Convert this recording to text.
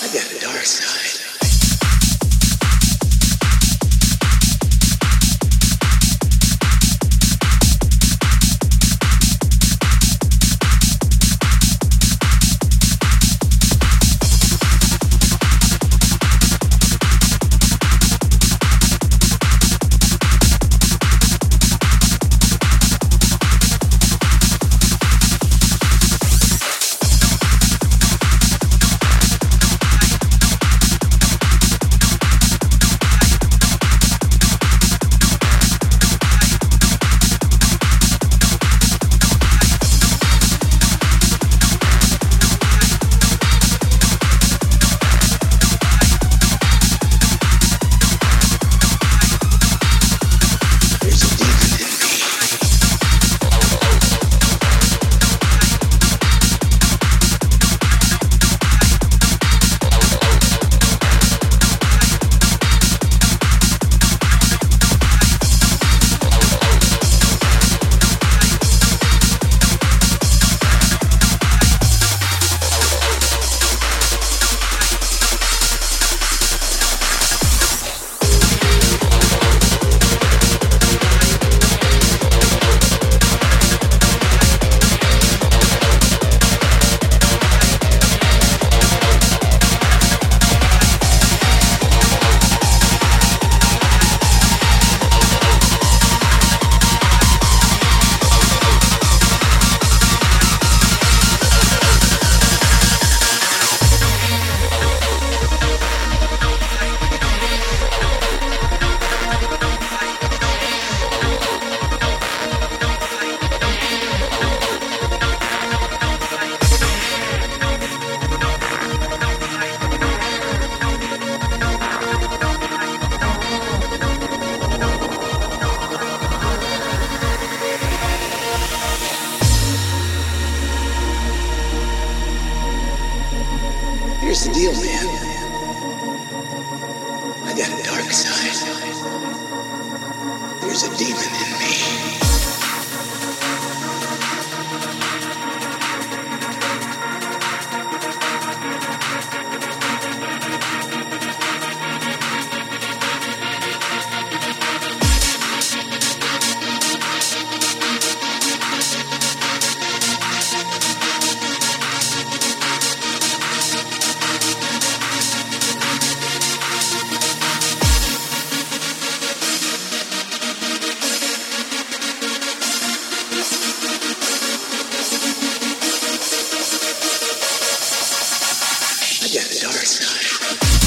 I got a dark side. man. I got a dark side. There's a demon in me. I got the dark side.